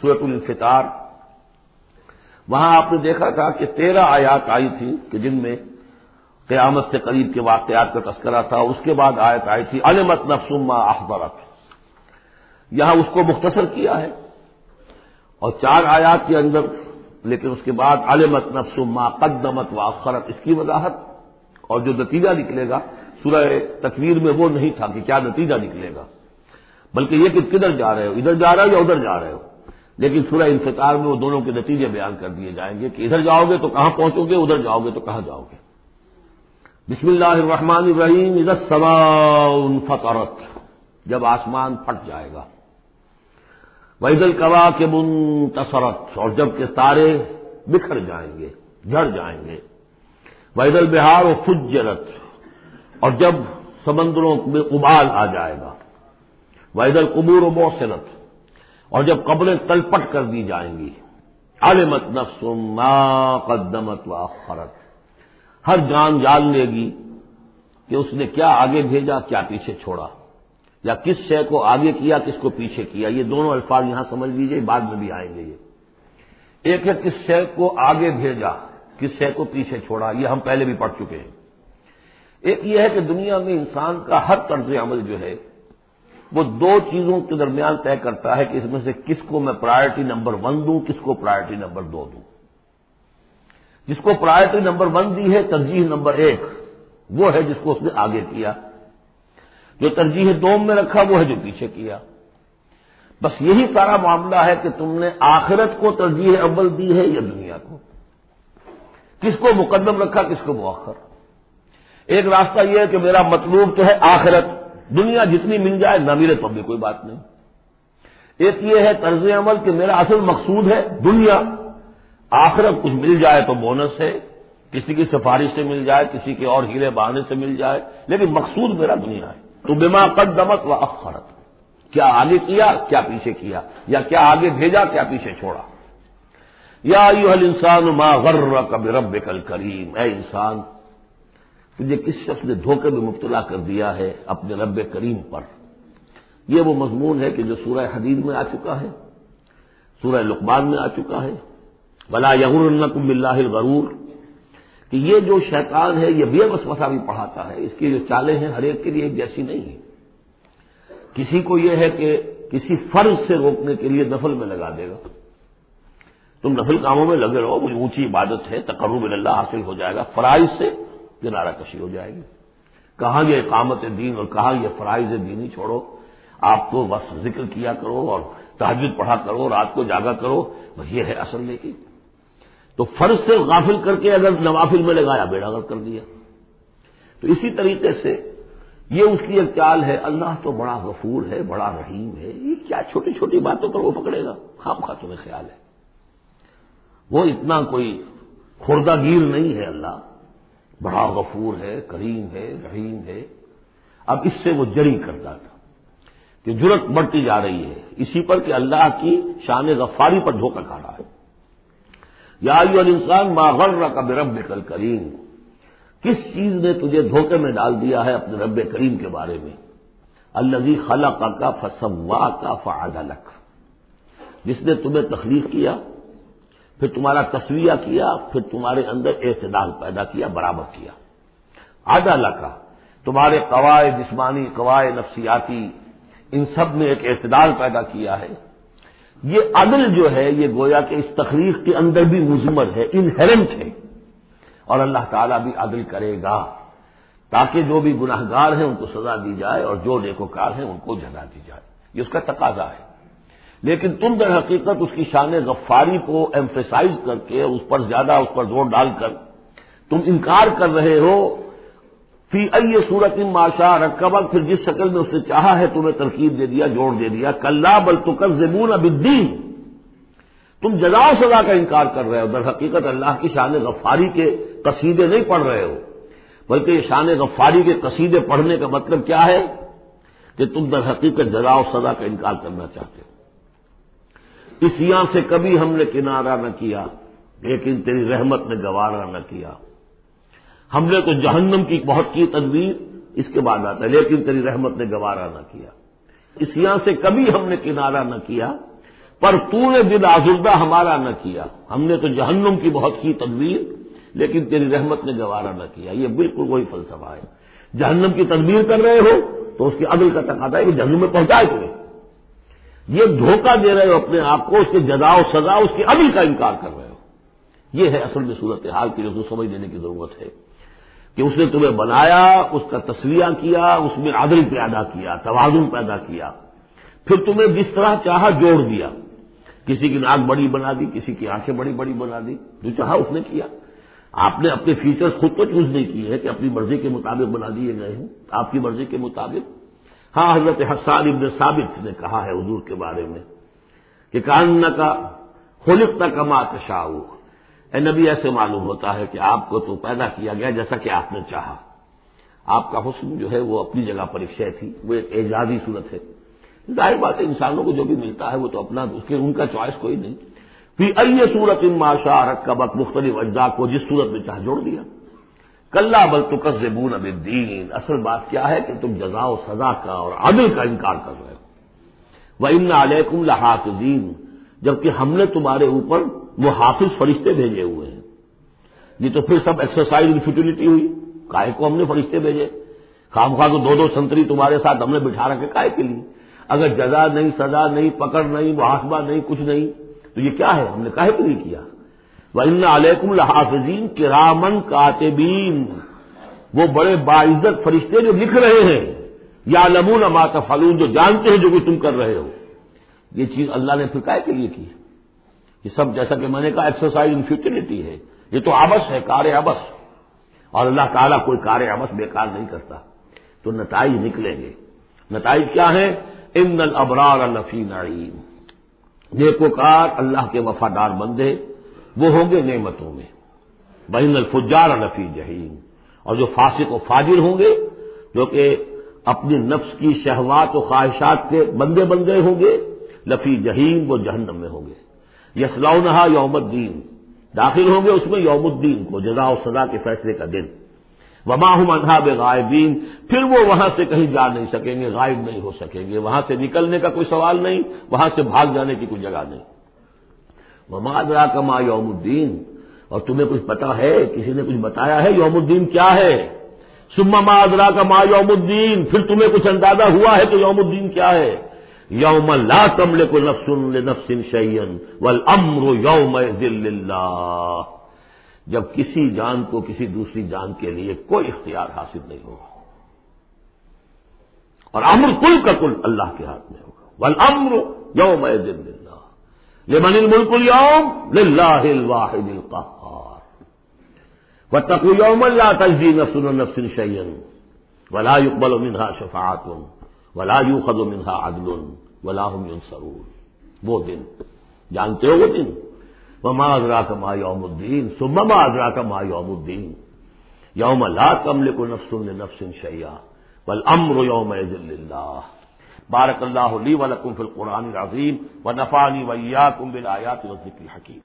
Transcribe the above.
سورت الفطار۔ وہاں آپ نے دیکھا تھا کہ تیرہ آیات آئی تھی کہ جن میں قیامت سے قریب کے واقعات کا تذکرہ تھا، اس کے بعد آیت آئی تھی، علمت نفسما اخبرت یہاں اس کو مختصر کیا ہے۔ اور چار آیات کے اندر، لیکن اس کے بعد علمت نفسما قدمت و اخرت، اس کی وضاحت اور جو نتیجہ نکلے گا، سورہ تکویر میں وہ نہیں تھا کہ کیا نتیجہ نکلے گا، بلکہ یہ کہ کدھر جا رہے ہو، ادھر جا رہے ہو یا ادھر جا رہے ہو۔ لیکن سورہ انفطار میں وہ دونوں کے نتیجے بیان کر دیے جائیں گے کہ ادھر جاؤ گے تو کہاں پہنچو گے، ادھر جاؤ گے تو کہاں جاؤ گے۔ بسم اللہ الرحمن الرحیم ادھر سوا فطرت جب آسمان پھٹ جائے گا۔ وحید القوا کے منتصرت اور جبکہ تارے بکھر جائیں گے، جھڑ جائیں گے۔ وحید البہار و فجرت، اور جب سمندروں میں ابال آ جائے گا۔ وحید القبور و موسرت اور جب قبریں تلپٹ کر دی جائیں گی۔ علمت نفس ما قدمت و فرت ہر جان جان لے گی کہ اس نے کیا آگے بھیجا، کیا پیچھے چھوڑا۔ یا کس شے کو آگے کیا، کس کو پیچھے کیا۔ یہ دونوں الفاظ یہاں سمجھ لیجیے بعد میں بھی آئیں گے یہ۔ ایک ہے کس شے کو آگے بھیجا، کس شے کو پیچھے چھوڑا، یہ ہم پہلے بھی پڑھ چکے ہیں۔ ایک یہ ہے کہ دنیا میں انسان کا ہر طرز عمل جو ہے وہ دو چیزوں کے درمیان طے کرتا ہے کہ اس میں سے کس کو میں پرائرٹی نمبر ون دوں، کس کو پرائرٹی نمبر دو دوں۔ جس کو پرائرٹی نمبر ون دی ہے، ترجیح نمبر ایک وہ ہے جس کو اس نے آگے کیا۔ جو ترجیح دوم میں رکھا وہ ہے جو پیچھے کیا۔ بس یہی سارا معاملہ ہے کہ تم نے آخرت کو ترجیح اول دی ہے یا دنیا کو۔ کس کو مقدم رکھا، کس کو مؤخر۔ ایک راستہ یہ ہے کہ میرا مطلوب تو ہے آخرت۔ دنیا جتنی مل جائے نہ ملے تو بھی کوئی بات نہیں۔ ایک یہ ہے طرز عمل کہ میرا اصل مقصود ہے دنیا۔ آخرت کچھ مل جائے تو بونس ہے۔ کسی کی سفارش سے مل جائے، کسی کے اور ہیرے بہانے سے مل جائے۔ لیکن مقصود میرا دنیا ہے۔ تو بما قدمت و اخرت۔ کیا آگے کیا کیا پیچھے کیا؟ یا کیا آگے بھیجا، کیا پیچھے چھوڑا؟ یا یو حل انسان ما غر کب رب کل کریم اے انسان تجھے کس شخص نے دھوکے میں مبتلا کر دیا ہے اپنے رب کریم پر، یہ وہ مضمون ہے کہ جو سورہ حدید میں آ چکا ہے، سورہ لقمان میں آ چکا ہے۔ بلا یغر النقم اللہ الغرور۔ کہ یہ جو شیطان ہے، یہ بے وسوسہ بھی پڑھاتا ہے۔ اس کی جو چالیں ہیں، ہر ایک کے لیے ایک جیسی نہیں ہے کسی کو یہ ہے کہ کسی فرض سے روکنے کے لیے نفل میں لگا دے گا۔ تم نفل کاموں میں لگے رہو، مجھے اونچی عبادت ہے، تقرب اللہ حاصل ہو جائے گا۔ فرائض سے کنارہ کشی ہو جائے گی۔ کہاں یہ اقامت دین اور کہاں یہ فرائض دینی چھوڑو۔ آپ کو بس ذکر کیا کرو اور تحجد پڑھا کرو، رات کو جاگا کرو، بس یہ ہے اصل لیکن تو فرض سے غافل کر کے اگر نوافل میں لگایا، بیڑا گر کر دیا۔ تو اسی طریقے سے یہ اس کی ایک چال ہے، اللہ تو بڑا غفور ہے، بڑا رحیم ہے۔ یہ کیا چھوٹی چھوٹی باتوں پر وہ پکڑے گا؟ خام خواہ تمہیں خیال ہے۔ وہ اتنا کوئی خوردہ گیر نہیں ہے اللہ۔ بڑا غفور ہے، کریم ہے، رحیم ہے۔ اب اس سے وہ جری کرتا تھا کہ جرت بڑھتی جا رہی ہے۔ اسی پر کہ اللہ کی شان غفاری پر دھوکہ کھا رہا ہے۔ یا انسان ماغر کا رب کل کریم کس چیز نے تجھے دھوکے میں ڈال دیا ہے اپنے رب کریم کے بارے میں؟ الزی خلا کا فسوا کا فعدلک۔ جس نے تمہیں تخلیق کیا پھر تمہارا تصویہ کیا، پھر تمہارے اندر اعتدال پیدا کیا، برابر کیا۔ آدھا کا تمہارے قواعد جسمانی، قواعد نفسیاتی، ان سب نے ایک اعتدال پیدا کیا ہے۔ یہ عدل جو ہے، یہ گویا کہ اس تخلیق کے اندر بھی مزمر ہے، انہرنٹ ہے۔ اور اللہ تعالیٰ بھی عدل کرے گا، تاکہ جو بھی گناہ گار ہیں، ان کو سزا دی جائے اور جو نیکوکار ہیں، ان کو جگہ دی جائے۔ یہ اس کا تقاضا ہے۔ لیکن تم در حقیقت اس کی شان غفاری کو ایمفیسائز کر کے اس پر زیادہ اس پر زور ڈال کر تم انکار کر رہے ہو۔ فی ائی صورت ان ماشا رقبہ پھر جس شکل میں اس نے چاہا ہے تمہیں ترکیب دے دیا، جوڑ دے دیا۔ کلّا بل تو کر زبون اب تم جزا و سزا کا انکار کر رہے ہو۔ در حقیقت اللہ کی شان غفاری کے قصیدے نہیں پڑھ رہے ہو۔ بلکہ یہ شان غفاری کے قصیدے پڑھنے کا مطلب کیا ہے؟ کہ تم در حقیقت جزا و سزا کا انکار کرنا چاہتے ہو۔ اس یہاں سے کبھی ہم نے کنارہ نہ کیا، لیکن تیری رحمت نے گوارا نہ کیا۔ ہم نے تو جہنم کی بہت کی تدبیر، اس کے بعد آتا ہے، لیکن تیری رحمت نے گوارا نہ کیا۔ اس یہاں سے کبھی ہم نے کنارہ نہ کیا، پر تو نے دل آزردہ ہمارا نہ کیا۔ ہم نے تو جہنم کی بہت کی تدبیر، لیکن تیری رحمت نے گوارا نہ کیا۔ یہ بالکل وہی فلسفہ ہے۔ جہنم کی تدبیر کر رہے ہو تو اس کی عدل کا تقاضا ہے کہ جہنم میں پہنچائے تمہیں۔ یہ دھوکہ دے رہے ہو اپنے آپ کو، اس کے جدا و سزا، اس کی عدل کا انکار کر رہے ہو۔ یہ ہے اصل میں صورت حال کی جو سمجھ دینے کی ضرورت ہے کہ اس نے تمہیں بنایا، اس کا تصویہ کیا، اس میں عدل پیدا کیا، توازن پیدا کیا۔ پھر تمہیں جس طرح چاہا جوڑ دیا۔ کسی کی ناک بڑی بنا دی، کسی کی آنکھیں بڑی بڑی بنا دی۔ جو چاہا اس نے کیا۔ آپ نے اپنے فیچرز خود تو چوز نہیں کیے ہیں کہ اپنی مرضی کے مطابق بنا دیے گئے ہیں۔ آپ کی مرضی کے مطابق ہاں حضرت حسان ابن ثابت نے کہا ہے حضور کے بارے میں کہ کان کا خلق تک امات شاہ اے نبی، ایسے معلوم ہوتا ہے کہ آپ کو تو پیدا کیا گیا جیسا کہ آپ نے چاہا۔ آپ کا حسن جو ہے وہ اپنی جگہ پر ایک شے تھی، وہ ایک اعجازی صورت ہے۔ ظاہر بات ہے، انسانوں کو جو بھی ملتا ہے وہ تو اپنا، اس کے ان کا چوائس کوئی نہیں۔ پھر ائ صورت ان ماشا رکھ کا وقت مختلف اجزاء کو جس صورت میں چاہ جوڑ دیا۔ کلّا بل تو اب دین اصل بات کیا ہے کہ تم جزا و سزا کا اور عدل کا انکار کر رہے ہو۔ وہ ان علیکم لحاظ دین جبکہ ہم نے تمہارے اوپر وہ حافظ فرشتے بھیجے ہوئے ہیں۔ یہ تو پھر سب ایکسرسائز انفیٹیلٹی ہوئی۔ کائے کو ہم نے فرشتے بھیجے۔ خام خواہ تو دو دو سنتری تمہارے ساتھ ہم نے بٹھا رکھے کائے کے لیے۔ اگر جزا نہیں، سزا نہیں، پکڑ نہیں، محاسبہ نہیں، کچھ نہیں، تو یہ کیا ہے؟ ہم نے کاہے کے لیے کیا؟ وہ ان علیکم الحافظین کرامن کاتبین وہ بڑے باعزت فرشتے جو لکھ رہے ہیں یا لمون مات فلون جو جانتے ہیں جو کہ تم کر رہے ہو۔ یہ چیز اللہ نے پھر کائے کے لیے کی۔ یہ سب جیسا کہ میں نے کہا ایکسرسائز ان فیوٹیلٹی ہے۔ یہ تو آبس ہے، کار ابس اور اللہ تعالیٰ کوئی کار ابس بیکار نہیں کرتا۔ تو نتائج نکلیں گے۔ نتائج کیا ہے ان الابرار الفی نعیم نیکوکار اللہ کے وفادار بندے۔ وہ ہوں گے نعمتوں میں۔ بین الفجار الفی جہیم اور جو فاسق و فاجر ہوں گے، جو کہ اپنی نفس کی شہوات و خواہشات کے بندے بندے ہوں گے، لفی جہیم وہ جہنم میں ہوں گے۔ یسلاؤنہا یوم الدین۔ داخل ہوں گے اس میں یوم الدین کو جزا و سزا کے فیصلے کا دن۔ وما ہوں بے غائبین پھر وہ وہاں سے کہیں جا نہیں سکیں گے، غائب نہیں ہو سکیں گے۔ وہاں سے نکلنے کا کوئی سوال نہیں، وہاں سے بھاگ جانے کی کوئی جگہ نہیں۔ وما ادرا کا ما یوم الدین۔ اور تمہیں کچھ پتا ہے؟ کسی نے کچھ بتایا ہے یوم الدین کیا ہے؟ سما ما ادرا کا ما یوم الدین۔ پھر تمہیں کچھ اندازہ ہوا ہے تو یوم الدین کیا ہے؟ یوم لا تملے کو نفسن نفسن شعین ول امر یوم دل جب کسی جان کو کسی دوسری جان کے لیے کوئی اختیار حاصل نہیں ہوگا۔ اور امر کل کا کل اللہ کے ہاتھ میں ہوگا۔ ول امر یوم دل لمن الملک اليوم للہ الواحد القہار واتقوا یوم لا تجزی نفس نفس شیئا ولا يقبل منها شفاعت ولا یو خد منہا عدل ولا هم ينصرون. وہ دن، جانتے ہو وہ دن. وہ معذرا ما یوم الدین سما معذرا کا ما یوم الدین یوم لا کمل نفس نفس شیا بل امر یوم اللہ بارک اللہ لی ولکم فی القرآن العظیم و نفانی ویا کم بل آیات ذکر حکیم